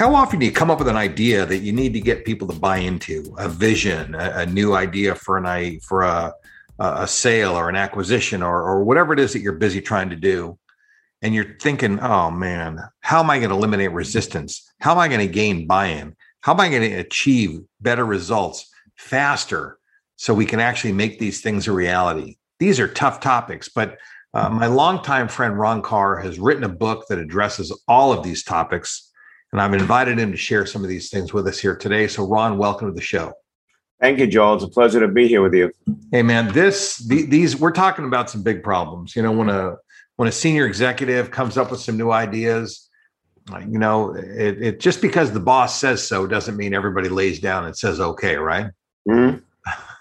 How often do you come up with an idea that you need to get people to buy into a vision, a, a new idea for an for a a sale or an acquisition or or whatever it is that you're busy trying to do, and you're thinking, oh man, how am I going to eliminate resistance? How am I going to gain buy-in? How am I going to achieve better results faster so we can actually make these things a reality? These are tough topics, but uh, my longtime friend Ron Karr has written a book that addresses all of these topics and I've invited him to share some of these things with us here today. So, Ron, welcome to the show. Thank you, Joel. It's a pleasure to be here with you. Hey, man, this these we're talking about some big problems. You know, when a when a senior executive comes up with some new ideas, you know, it, it just because the boss says so doesn't mean everybody lays down and says okay, right? Mm-hmm.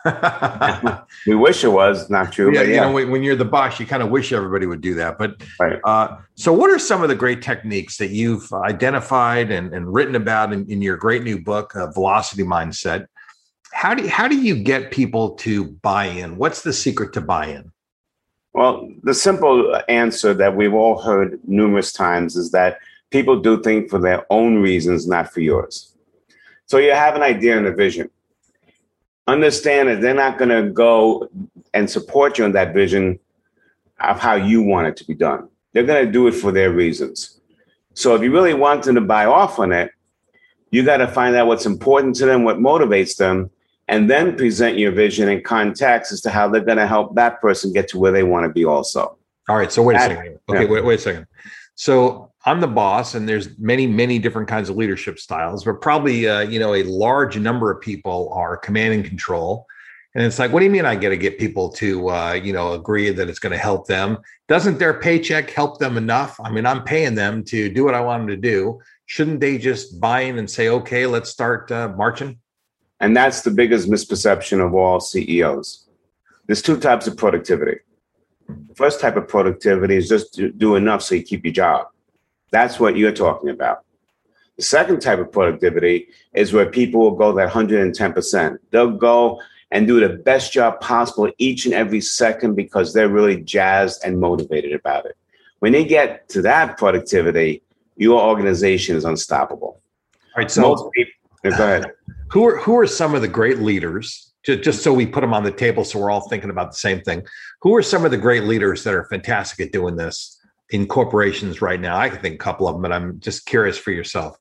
we wish it was not true. Yeah, yeah. you know, when, when, you're the boss, you kind of wish everybody would do that. But right. uh, so, what are some of the great techniques that you've identified and, and written about in, in, your great new book, uh, Velocity Mindset? How do you, how do you get people to buy in? What's the secret to buy in? Well, the simple answer that we've all heard numerous times is that people do things for their own reasons, not for yours. So you have an idea and a vision understand that they're not going to go and support you in that vision of how you want it to be done. They're going to do it for their reasons. So if you really want them to buy off on it, you got to find out what's important to them, what motivates them, and then present your vision in context as to how they're going to help that person get to where they want to be also. All right. So wait a second. Okay, yeah. wait, wait a second. So I'm the boss, and there's many, many different kinds of leadership styles, but probably uh, you know a large number of people are command and control. And it's like, what do you mean I got to get people to uh, you know agree that it's going to help them? Doesn't their paycheck help them enough? I mean, I'm paying them to do what I want them to do. Shouldn't they just buy in and say, okay, let's start uh, marching? And that's the biggest misperception of all CEOs. There's two types of productivity. First type of productivity is just do enough so you keep your job. That's what you're talking about. The second type of productivity is where people will go that 110%. They'll go and do the best job possible each and every second because they're really jazzed and motivated about it. When they get to that productivity, your organization is unstoppable. All right. So, people, go ahead. Who are who are some of the great leaders? Just, just so we put them on the table, so we're all thinking about the same thing. Who are some of the great leaders that are fantastic at doing this? In corporations right now? I can think a couple of them, but I'm just curious for yourself.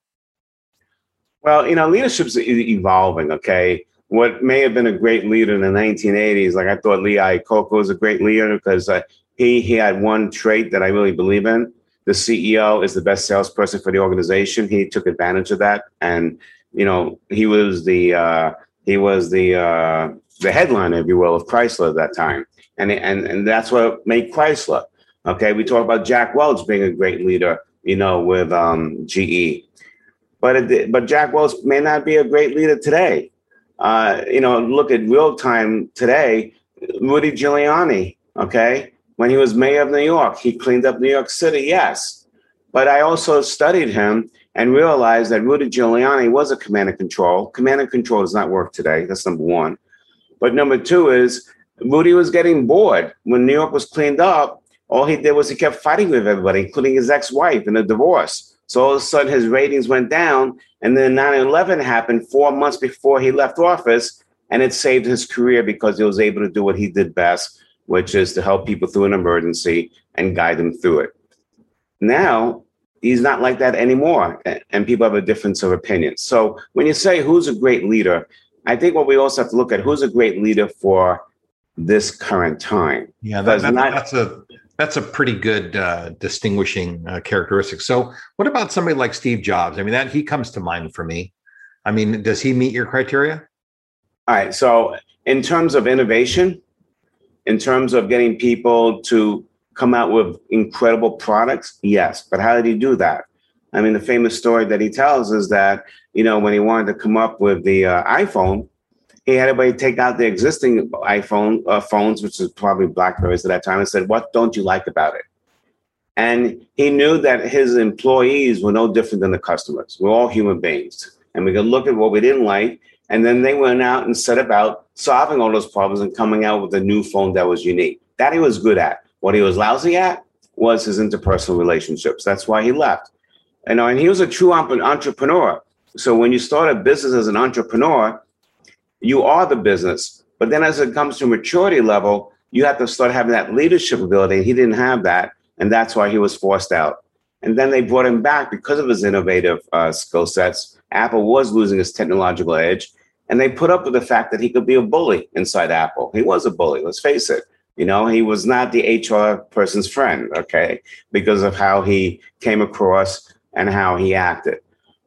Well, you know, leadership's evolving. Okay, what may have been a great leader in the 1980s, like I thought Lee Iacocca was a great leader because uh, he he had one trait that I really believe in. The CEO is the best salesperson for the organization. He took advantage of that, and you know, he was the uh, he was the uh, the headline, if you will, of Chrysler at that time, and and and that's what made Chrysler. Okay, we talk about Jack Welch being a great leader, you know, with um, GE, but it, but Jack Welch may not be a great leader today. Uh, you know, look at real time today. Rudy Giuliani, okay, when he was mayor of New York, he cleaned up New York City, yes. But I also studied him and realized that Rudy Giuliani was a command and control. Command and control does not work today. That's number one. But number two is Rudy was getting bored when New York was cleaned up all he did was he kept fighting with everybody, including his ex-wife in a divorce. So all of a sudden his ratings went down. And then 9-11 happened four months before he left office. And it saved his career because he was able to do what he did best, which is to help people through an emergency and guide them through it. Now he's not like that anymore. And people have a difference of opinion. So when you say who's a great leader, I think what we also have to look at who's a great leader for this current time. Yeah, that, that, not, that's a that's a pretty good uh, distinguishing uh, characteristic. So, what about somebody like Steve Jobs? I mean, that he comes to mind for me. I mean, does he meet your criteria? All right. So, in terms of innovation, in terms of getting people to come out with incredible products, yes. But how did he do that? I mean, the famous story that he tells is that you know when he wanted to come up with the uh, iPhone, he had everybody take out the existing iPhone uh, phones, which was probably Blackberries at that time, and said, "What don't you like about it?" And he knew that his employees were no different than the customers. We're all human beings, and we could look at what we didn't like, and then they went out and set about solving all those problems and coming out with a new phone that was unique. That he was good at. What he was lousy at was his interpersonal relationships. That's why he left. Know, and he was a true entrepreneur. So when you start a business as an entrepreneur, you are the business. But then as it comes to maturity level, you have to start having that leadership ability. He didn't have that. And that's why he was forced out. And then they brought him back because of his innovative uh, skill sets. Apple was losing its technological edge. And they put up with the fact that he could be a bully inside Apple. He was a bully, let's face it. You know, he was not the HR person's friend, okay, because of how he came across and how he acted.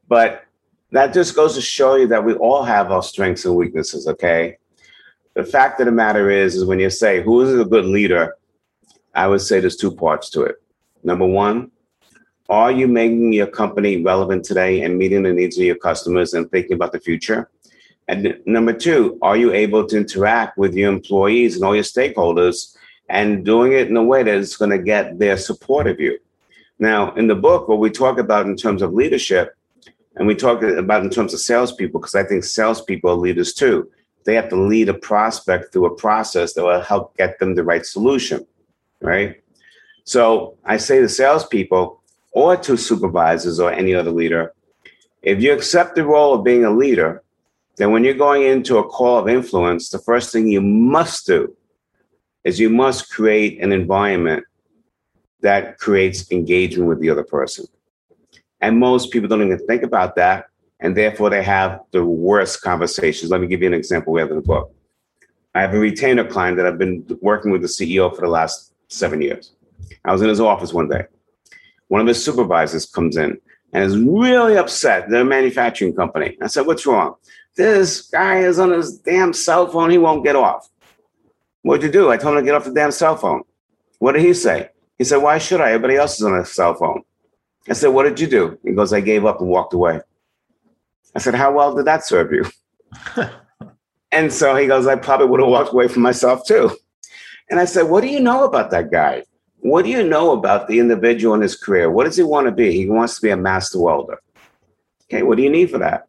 But that just goes to show you that we all have our strengths and weaknesses, okay? The fact of the matter is, is when you say who is a good leader, I would say there's two parts to it. Number one, are you making your company relevant today and meeting the needs of your customers and thinking about the future? And number two, are you able to interact with your employees and all your stakeholders and doing it in a way that is going to get their support of you? Now, in the book, what we talk about in terms of leadership and we talk about in terms of salespeople, because I think salespeople are leaders too. They have to lead a prospect through a process that will help get them the right solution, right? So I say to salespeople or to supervisors or any other leader, if you accept the role of being a leader, then when you're going into a call of influence, the first thing you must do is you must create an environment that creates engagement with the other person. And most people don't even think about that. And therefore, they have the worst conversations. Let me give you an example. We have in the book. I have a retainer client that I've been working with the CEO for the last seven years. I was in his office one day. One of his supervisors comes in and is really upset. They're a manufacturing company. I said, What's wrong? This guy is on his damn cell phone. He won't get off. What'd you do? I told him to get off the damn cell phone. What did he say? He said, Why should I? Everybody else is on a cell phone. I said, What did you do? He goes, I gave up and walked away. I said, How well did that serve you? and so he goes, I probably would have walked away from myself too. And I said, What do you know about that guy? What do you know about the individual in his career? What does he want to be? He wants to be a master welder. Okay, what do you need for that?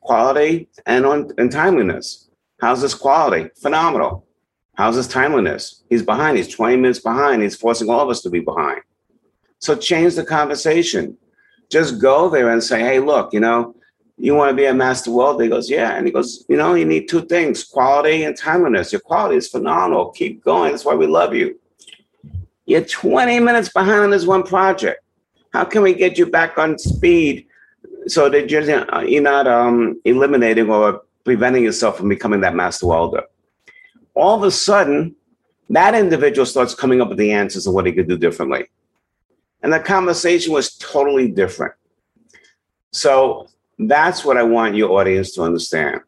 Quality and on and timeliness. How's his quality? Phenomenal. How's his timeliness? He's behind. He's 20 minutes behind. He's forcing all of us to be behind. So change the conversation. Just go there and say, hey, look, you know, you want to be a master welder? He goes, yeah. And he goes, you know, you need two things quality and timeliness. Your quality is phenomenal. Keep going. That's why we love you. You're 20 minutes behind on this one project. How can we get you back on speed so that you're, not um, eliminating or preventing yourself from becoming that master welder? All of a sudden, that individual starts coming up with the answers of what he could do differently. And the conversation was totally different. So that's what I want your audience to understand.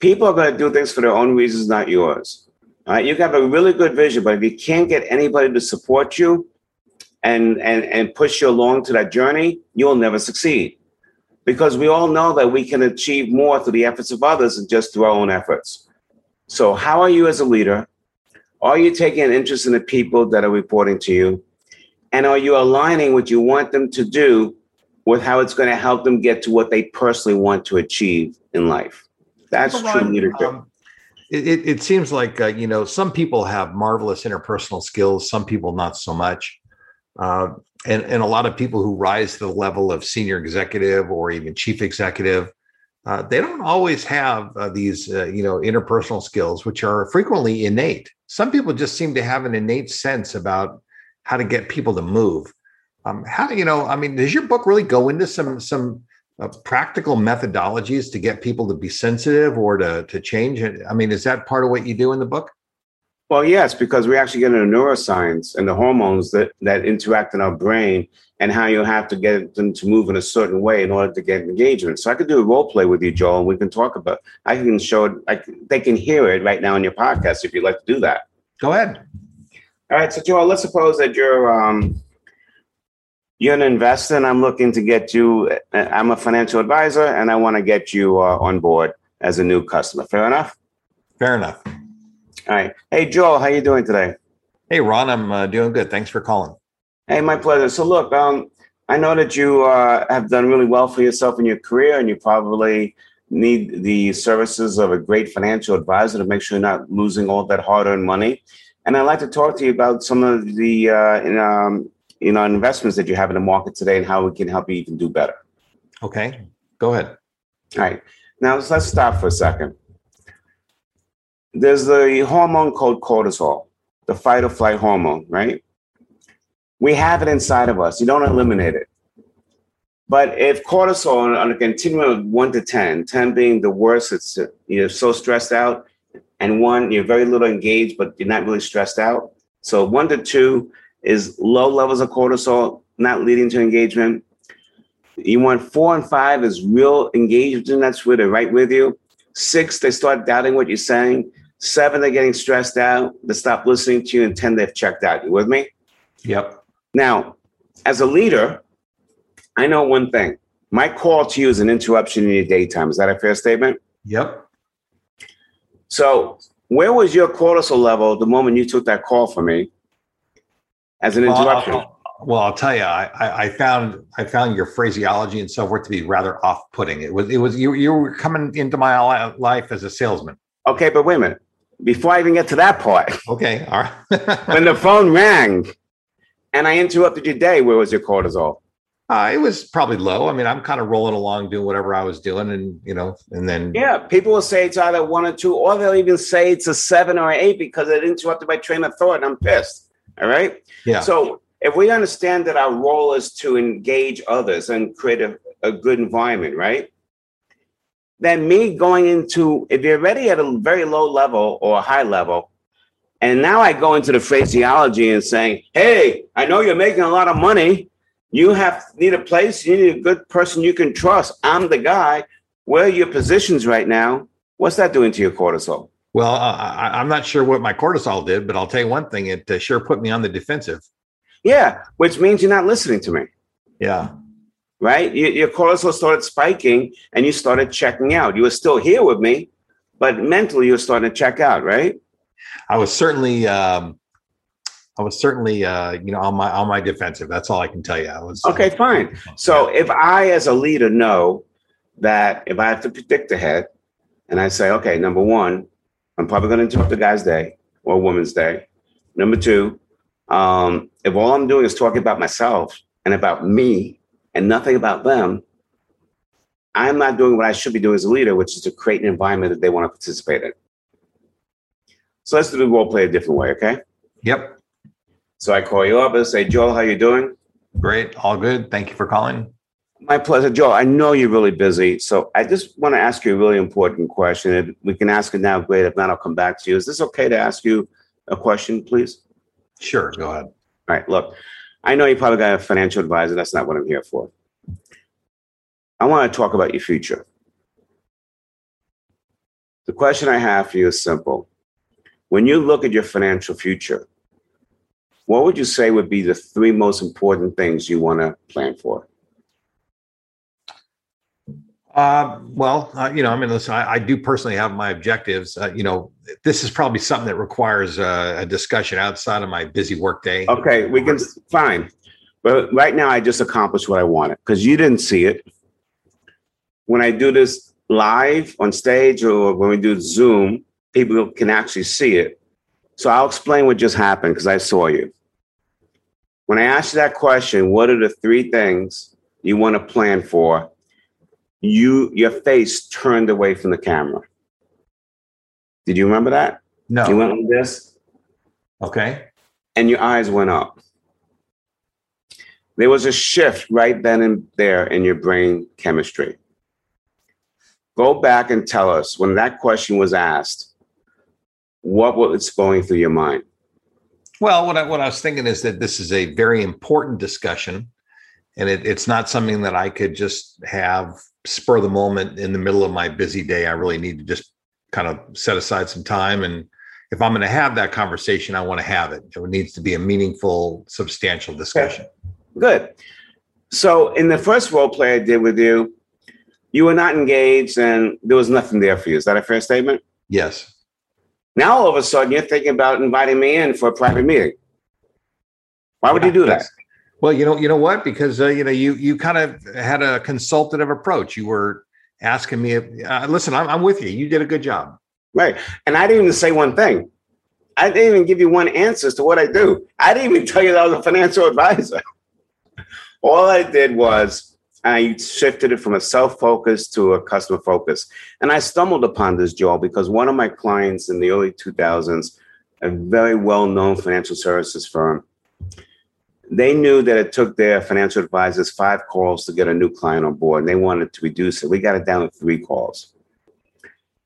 People are going to do things for their own reasons, not yours. All right, you can have a really good vision, but if you can't get anybody to support you and, and, and push you along to that journey, you'll never succeed. Because we all know that we can achieve more through the efforts of others than just through our own efforts. So, how are you as a leader? Are you taking an interest in the people that are reporting to you? And are you aligning what you want them to do with how it's going to help them get to what they personally want to achieve in life? That's true leadership. Um, it, it seems like uh, you know some people have marvelous interpersonal skills, some people not so much, uh, and and a lot of people who rise to the level of senior executive or even chief executive, uh, they don't always have uh, these uh, you know interpersonal skills, which are frequently innate. Some people just seem to have an innate sense about how to get people to move. Um, how do you know? I mean, does your book really go into some some uh, practical methodologies to get people to be sensitive or to to change it? I mean, is that part of what you do in the book? Well, yes, because we actually get into neuroscience and the hormones that that interact in our brain and how you have to get them to move in a certain way in order to get engagement. So I could do a role play with you, Joel, and we can talk about. I can show it. I, they can hear it right now in your podcast if you'd like to do that. Go ahead. All right, so Joel, let's suppose that you're um, you're an investor, and I'm looking to get you. Uh, I'm a financial advisor, and I want to get you uh, on board as a new customer. Fair enough. Fair enough. All right. Hey, Joel, how you doing today? Hey, Ron, I'm uh, doing good. Thanks for calling. Hey, my pleasure. So, look, um, I know that you uh, have done really well for yourself in your career, and you probably need the services of a great financial advisor to make sure you're not losing all that hard-earned money. And I'd like to talk to you about some of the uh, in, um, you know investments that you have in the market today and how we can help you even do better. Okay, go ahead. All right. Now let's, let's stop for a second. There's the hormone called cortisol, the fight or flight hormone, right? We have it inside of us. You don't eliminate it. But if cortisol on a continuum of one to 10, 10 being the worst, it's you're so stressed out, and one, you're very little engaged, but you're not really stressed out. So one to two is low levels of cortisol, not leading to engagement. You want four and five is real engagement. That's where they're right with you. Six, they start doubting what you're saying. Seven, they're getting stressed out. They stop listening to you. And 10, they've checked out. You with me? Yep. Now, as a leader, I know one thing. My call to you is an interruption in your daytime. Is that a fair statement? Yep. So, where was your cortisol level the moment you took that call from me as an interruption? Well, I'll, well, I'll tell you, I, I found I found your phraseology and so forth to be rather off-putting. It was it was you you were coming into my life as a salesman. Okay, but wait a minute. Before I even get to that part, okay, all right. when the phone rang and I interrupted your day, where was your cortisol? Uh, it was probably low. I mean, I'm kind of rolling along doing whatever I was doing, and you know, and then yeah, people will say it's either one or two, or they'll even say it's a seven or eight because it interrupted my train of thought, and I'm pissed. All right. Yeah. So if we understand that our role is to engage others and create a, a good environment, right? Then me going into if you're already at a very low level or a high level, and now I go into the phraseology and saying, "Hey, I know you're making a lot of money." You have need a place. You need a good person you can trust. I'm the guy. Where are your positions right now? What's that doing to your cortisol? Well, uh, I, am not sure what my cortisol did, but I'll tell you one thing: it uh, sure put me on the defensive. Yeah, which means you're not listening to me. Yeah. Right. You, your cortisol started spiking, and you started checking out. You were still here with me, but mentally you were starting to check out. Right. I was certainly um, I was certainly, uh, you know, on my on my defensive. That's all I can tell you. I was okay. Uh, fine. So if I, as a leader, know that if I have to predict ahead, and I say, okay, number one, I'm probably going to interrupt the guy's day or woman's day. Number two, um, if all I'm doing is talking about myself and about me and nothing about them, I'm not doing what I should be doing as a leader, which is to create an environment that they want to participate in. So let's do the role play a different way, okay? Yep. So I call you up and say, Joel, how you doing? Great, all good. Thank you for calling. My pleasure, Joel. I know you're really busy, so I just want to ask you a really important question. If we can ask it now, great. If not, I'll come back to you. Is this okay to ask you a question, please? Sure, go ahead. All right. Look, I know you probably got a financial advisor. That's not what I'm here for. I want to talk about your future. The question I have for you is simple. When you look at your financial future, what would you say would be the three most important things you want to plan for? Uh, well, uh, you know, I mean, listen, I, I do personally have my objectives. Uh, you know, this is probably something that requires uh, a discussion outside of my busy workday. Okay, we can fine, but right now I just accomplished what I wanted because you didn't see it. When I do this live on stage or when we do Zoom, people can actually see it. So I'll explain what just happened because I saw you. When I asked you that question, what are the three things you want to plan for? You your face turned away from the camera. Did you remember that? No. You went like this Okay. and your eyes went up. There was a shift right then and there in your brain chemistry. Go back and tell us when that question was asked, what was going through your mind? Well, what I, what I was thinking is that this is a very important discussion, and it, it's not something that I could just have spur the moment in the middle of my busy day. I really need to just kind of set aside some time, and if I'm going to have that conversation, I want to have it. It needs to be a meaningful, substantial discussion. Good. So, in the first role play I did with you, you were not engaged and there was nothing there for you. Is that a fair statement? Yes. Now, all of a sudden, you're thinking about inviting me in for a private meeting. Why would you do that? Well, you know, you know what? Because uh, you know, you you kind of had a consultative approach. You were asking me, if, uh, listen, I'm, I'm with you. You did a good job. Right. And I didn't even say one thing. I didn't even give you one answer as to what I do. I didn't even tell you that I was a financial advisor. All I did was I shifted it from a self focus to a customer focus. And I stumbled upon this, Joel, because one of my clients in the early 2000s, a very well known financial services firm, they knew that it took their financial advisors five calls to get a new client on board, and they wanted to reduce it. We got it down to three calls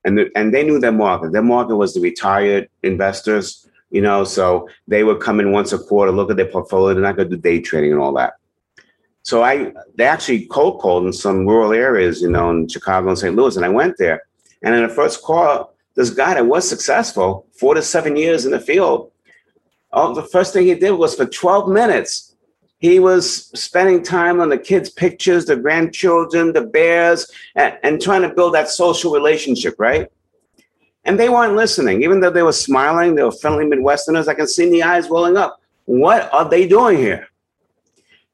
and the, and they knew their market. Their market was the retired investors, you know. So they would come in once a quarter, look at their portfolio. They're not going to do day trading and all that. So I they actually cold called in some rural areas, you know, in Chicago and St. Louis, and I went there. And in the first call, this guy that was successful, four to seven years in the field, oh, the first thing he did was for 12 minutes, he was spending time on the kids' pictures, the grandchildren, the bears, and, and trying to build that social relationship, right? And they weren't listening, even though they were smiling, they were friendly Midwesterners. I can see in the eyes welling up. What are they doing here?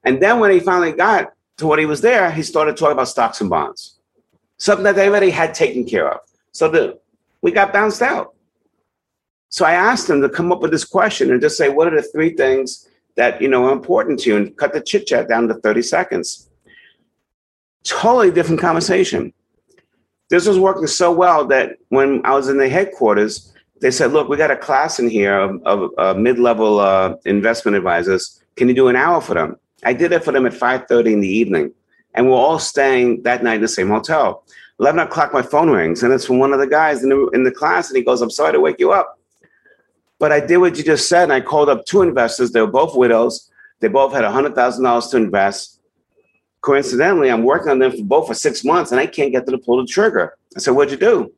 And then when he finally got to what he was there, he started talking about stocks and bonds, something that they already had taken care of. So the, we got bounced out. So I asked him to come up with this question and just say, what are the three things that you know are important to you, and cut the chit chat down to 30 seconds. Totally different conversation. This was working so well that when I was in the headquarters, they said, "Look, we got a class in here of, of uh, mid-level uh, investment advisors. Can you do an hour for them?" I did it for them at 5:30 in the evening, and we're all staying that night in the same hotel. 11 o'clock, my phone rings, and it's from one of the guys in the, in the class, and he goes, "I'm sorry to wake you up." But I did what you just said, and I called up two investors. They were both widows. They both had $100,000 to invest. Coincidentally, I'm working on them for both for six months, and I can't get them to pull the trigger. I said, What'd you do?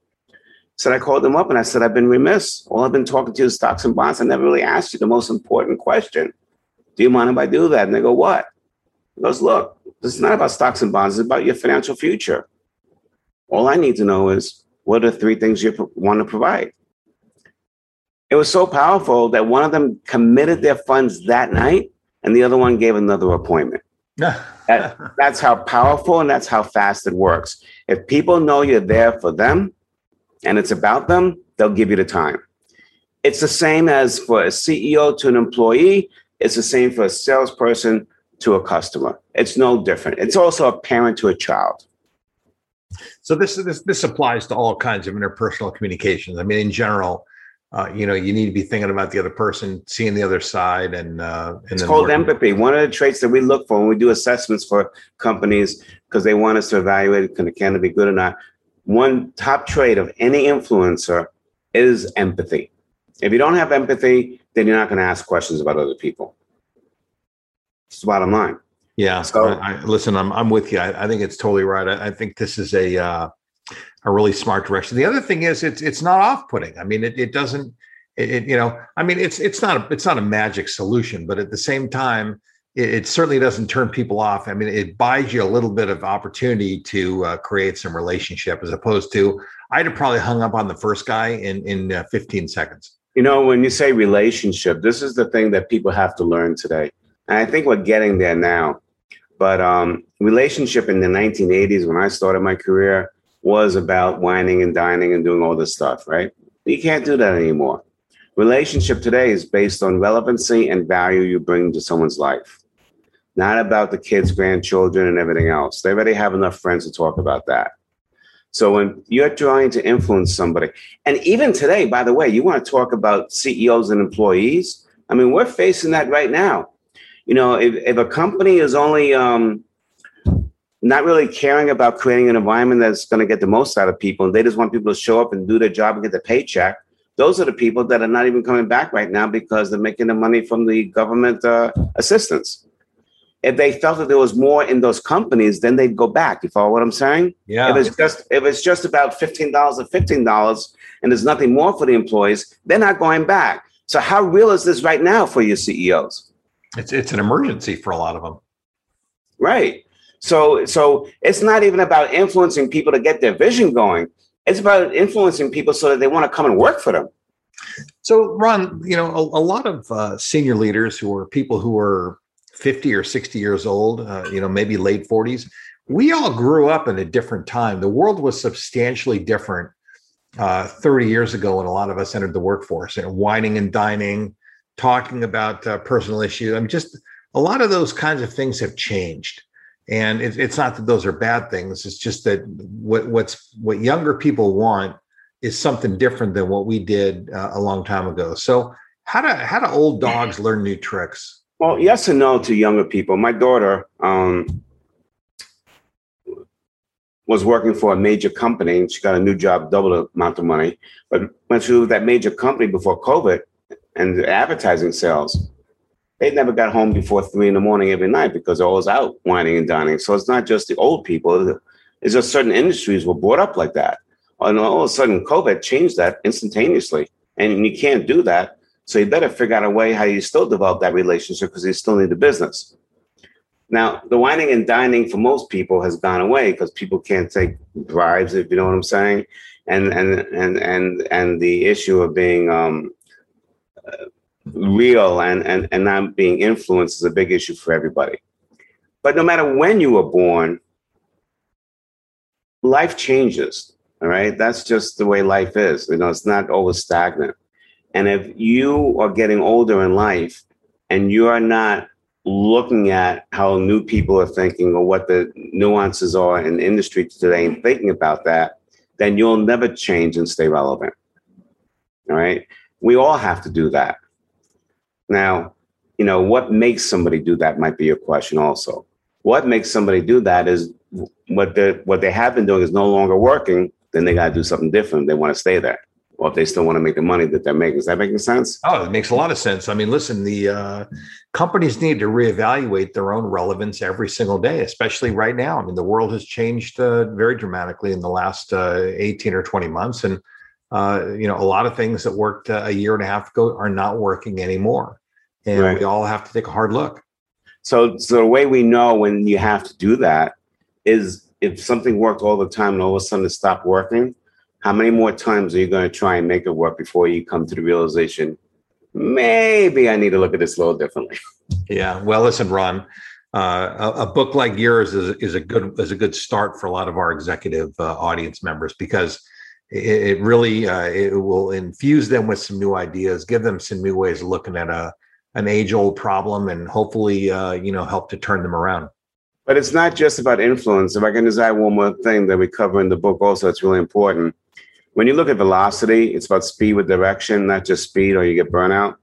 said, I called them up and I said, I've been remiss. All I've been talking to you is stocks and bonds. I never really asked you the most important question. Do you mind if I do that? And they go, What? He goes, Look, this is not about stocks and bonds, it's about your financial future. All I need to know is what are the three things you want to provide? It was so powerful that one of them committed their funds that night and the other one gave another appointment. That, that's how powerful and that's how fast it works. If people know you're there for them and it's about them, they'll give you the time. It's the same as for a CEO to an employee, it's the same for a salesperson to a customer. It's no different. It's also a parent to a child. So this this this applies to all kinds of interpersonal communications. I mean, in general, uh, you know, you need to be thinking about the other person, seeing the other side, and uh, and It's called empathy. One of the traits that we look for when we do assessments for companies because they want us to evaluate can can it be good or not. One top trait of any influencer is empathy. If you don't have empathy, then you're not going to ask questions about other people. It's the bottom line. Yeah. So- I, I, listen, I'm I'm with you. I, I think it's totally right. I, I think this is a uh, a really smart direction. The other thing is it's it's not off putting. I mean, it it doesn't. It, it, you know, I mean, it's it's not a it's not a magic solution, but at the same time, it, it certainly doesn't turn people off. I mean, it buys you a little bit of opportunity to uh, create some relationship, as opposed to I'd have probably hung up on the first guy in in uh, 15 seconds. You know, when you say relationship, this is the thing that people have to learn today. And I think we're getting there now. But um, relationship in the 1980s, when I started my career, was about wining and dining and doing all this stuff, right? You can't do that anymore. Relationship today is based on relevancy and value you bring to someone's life, not about the kids, grandchildren, and everything else. They already have enough friends to talk about that. So when you're trying to influence somebody, and even today, by the way, you want to talk about CEOs and employees. I mean, we're facing that right now. You know, if, if a company is only um, not really caring about creating an environment that's going to get the most out of people, and they just want people to show up and do their job and get the paycheck, those are the people that are not even coming back right now because they're making the money from the government uh, assistance if they felt that there was more in those companies, then they'd go back. You follow what I'm saying? Yeah. If it's just if it's just about fifteen dollars or fifteen dollars, and there's nothing more for the employees, they're not going back. So how real is this right now for your CEOs? It's it's an emergency for a lot of them. Right. So so it's not even about influencing people to get their vision going. It's about influencing people so that they want to come and work for them. So, Ron, you know, a, a lot of uh, senior leaders who are people who are 50 or 60 years old, uh, you know, maybe late 40s. We all grew up in a different time. The world was substantially different uh, 30 years ago when a lot of us entered the workforce and wining and dining, talking about uh, personal issues. I mean, just a lot of those kinds of things have changed. And it, it's not that those are bad things. It's just that what, what's what younger people want is something different than what we did uh, a long time ago. So how do how do old dogs learn new tricks? Well, yes and no to younger people. My daughter um, was working for a major company and she got a new job, double the amount of money. But when went through that major company before COVID and the advertising sales, they never got home before three in the morning every night because they're always out wining and dining. So it's not just the old people. It's just certain industries were brought up like that. And all of a sudden, COVID changed that instantaneously. And you can't do that so you better figure out a way how you still develop that relationship because you still need the business. Now, the wining and dining for most people has gone away because people can't take bribes, if you know what I'm saying, and and and and and the issue of being um, real and and and not being influenced is a big issue for everybody. But no matter when you were born, life changes. All right, that's just the way life is. You know, it's not always stagnant. And if you are getting older in life and you are not looking at how new people are thinking or what the nuances are in the industry today and thinking about that, then you'll never change and stay relevant. All right. We all have to do that. Now, you know, what makes somebody do that might be your question also. What makes somebody do that is what what they have been doing is no longer working, then they gotta do something different. They want to stay there or if they still want to make the money that they're making. Is that making sense? Oh, it makes a lot of sense. I mean, listen, the uh, companies need to reevaluate their own relevance every single day, especially right now. I mean, the world has changed uh, very dramatically in the last uh, 18 or 20 months. And, uh, you know, a lot of things that worked uh, a year and a half ago are not working anymore. And right. we all have to take a hard look. So, so the way we know when you have to do that is if something worked all the time and all of a sudden it stopped working, how many more times are you going to try and make it work before you come to the realization maybe i need to look at this a little differently yeah well listen ron uh, a, a, book like yours is, is a good is a good start for a lot of our executive uh, audience members because it, it really uh, it will infuse them with some new ideas give them some new ways of looking at a an age old problem and hopefully uh, you know help to turn them around. But it's not just about influence. If i can add one more thing that we cover in the book also it's really important when you look at velocity, it's about speed with direction, not just speed or you get burnout.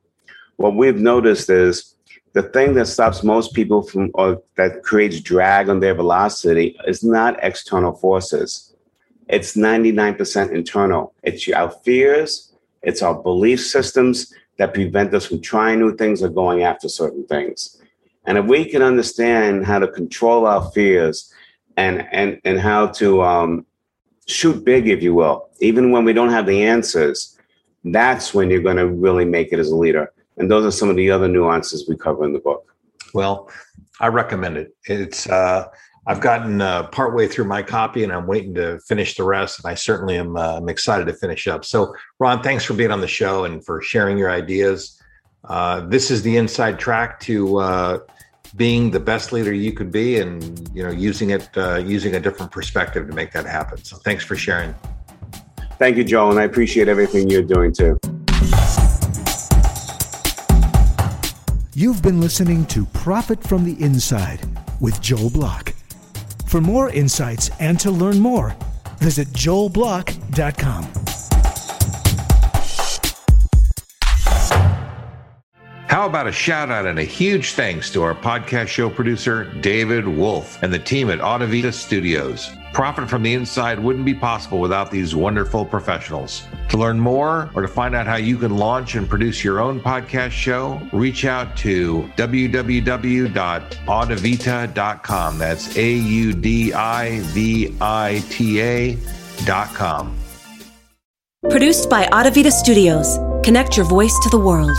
What we've noticed is the thing that stops most people from or that creates drag on their velocity is not external forces. It's 99% internal. It's our fears, it's our belief systems that prevent us from trying new things or going after certain things. And if we can understand how to control our fears and and and how to um, shoot big, if you will, even when we don't have the answers, that's when you're going to really make it as a leader. And those are some of the other nuances we cover in the book. Well, I recommend it. It's uh, I've gotten uh, partway through my copy, and I'm waiting to finish the rest. And I certainly am. Uh, I'm excited to finish up. So, Ron, thanks for being on the show and for sharing your ideas. Uh, this is the inside track to uh, being the best leader you could be and you know using it uh, using a different perspective to make that happen so thanks for sharing Thank you, Joel, and I appreciate everything you're doing too. You've been listening to Profit from the Inside with Joel Block. For more insights and to learn more, visit joelblock.com. How about a shout out and a huge thanks to our podcast show producer, David Wolf, and the team at Audivita Studios. Profit from the inside wouldn't be possible without these wonderful professionals. To learn more or to find out how you can launch and produce your own podcast show, reach out to www.audivita.com. That's A U D I V I T A.com. Produced by Audivita Studios. Connect your voice to the world.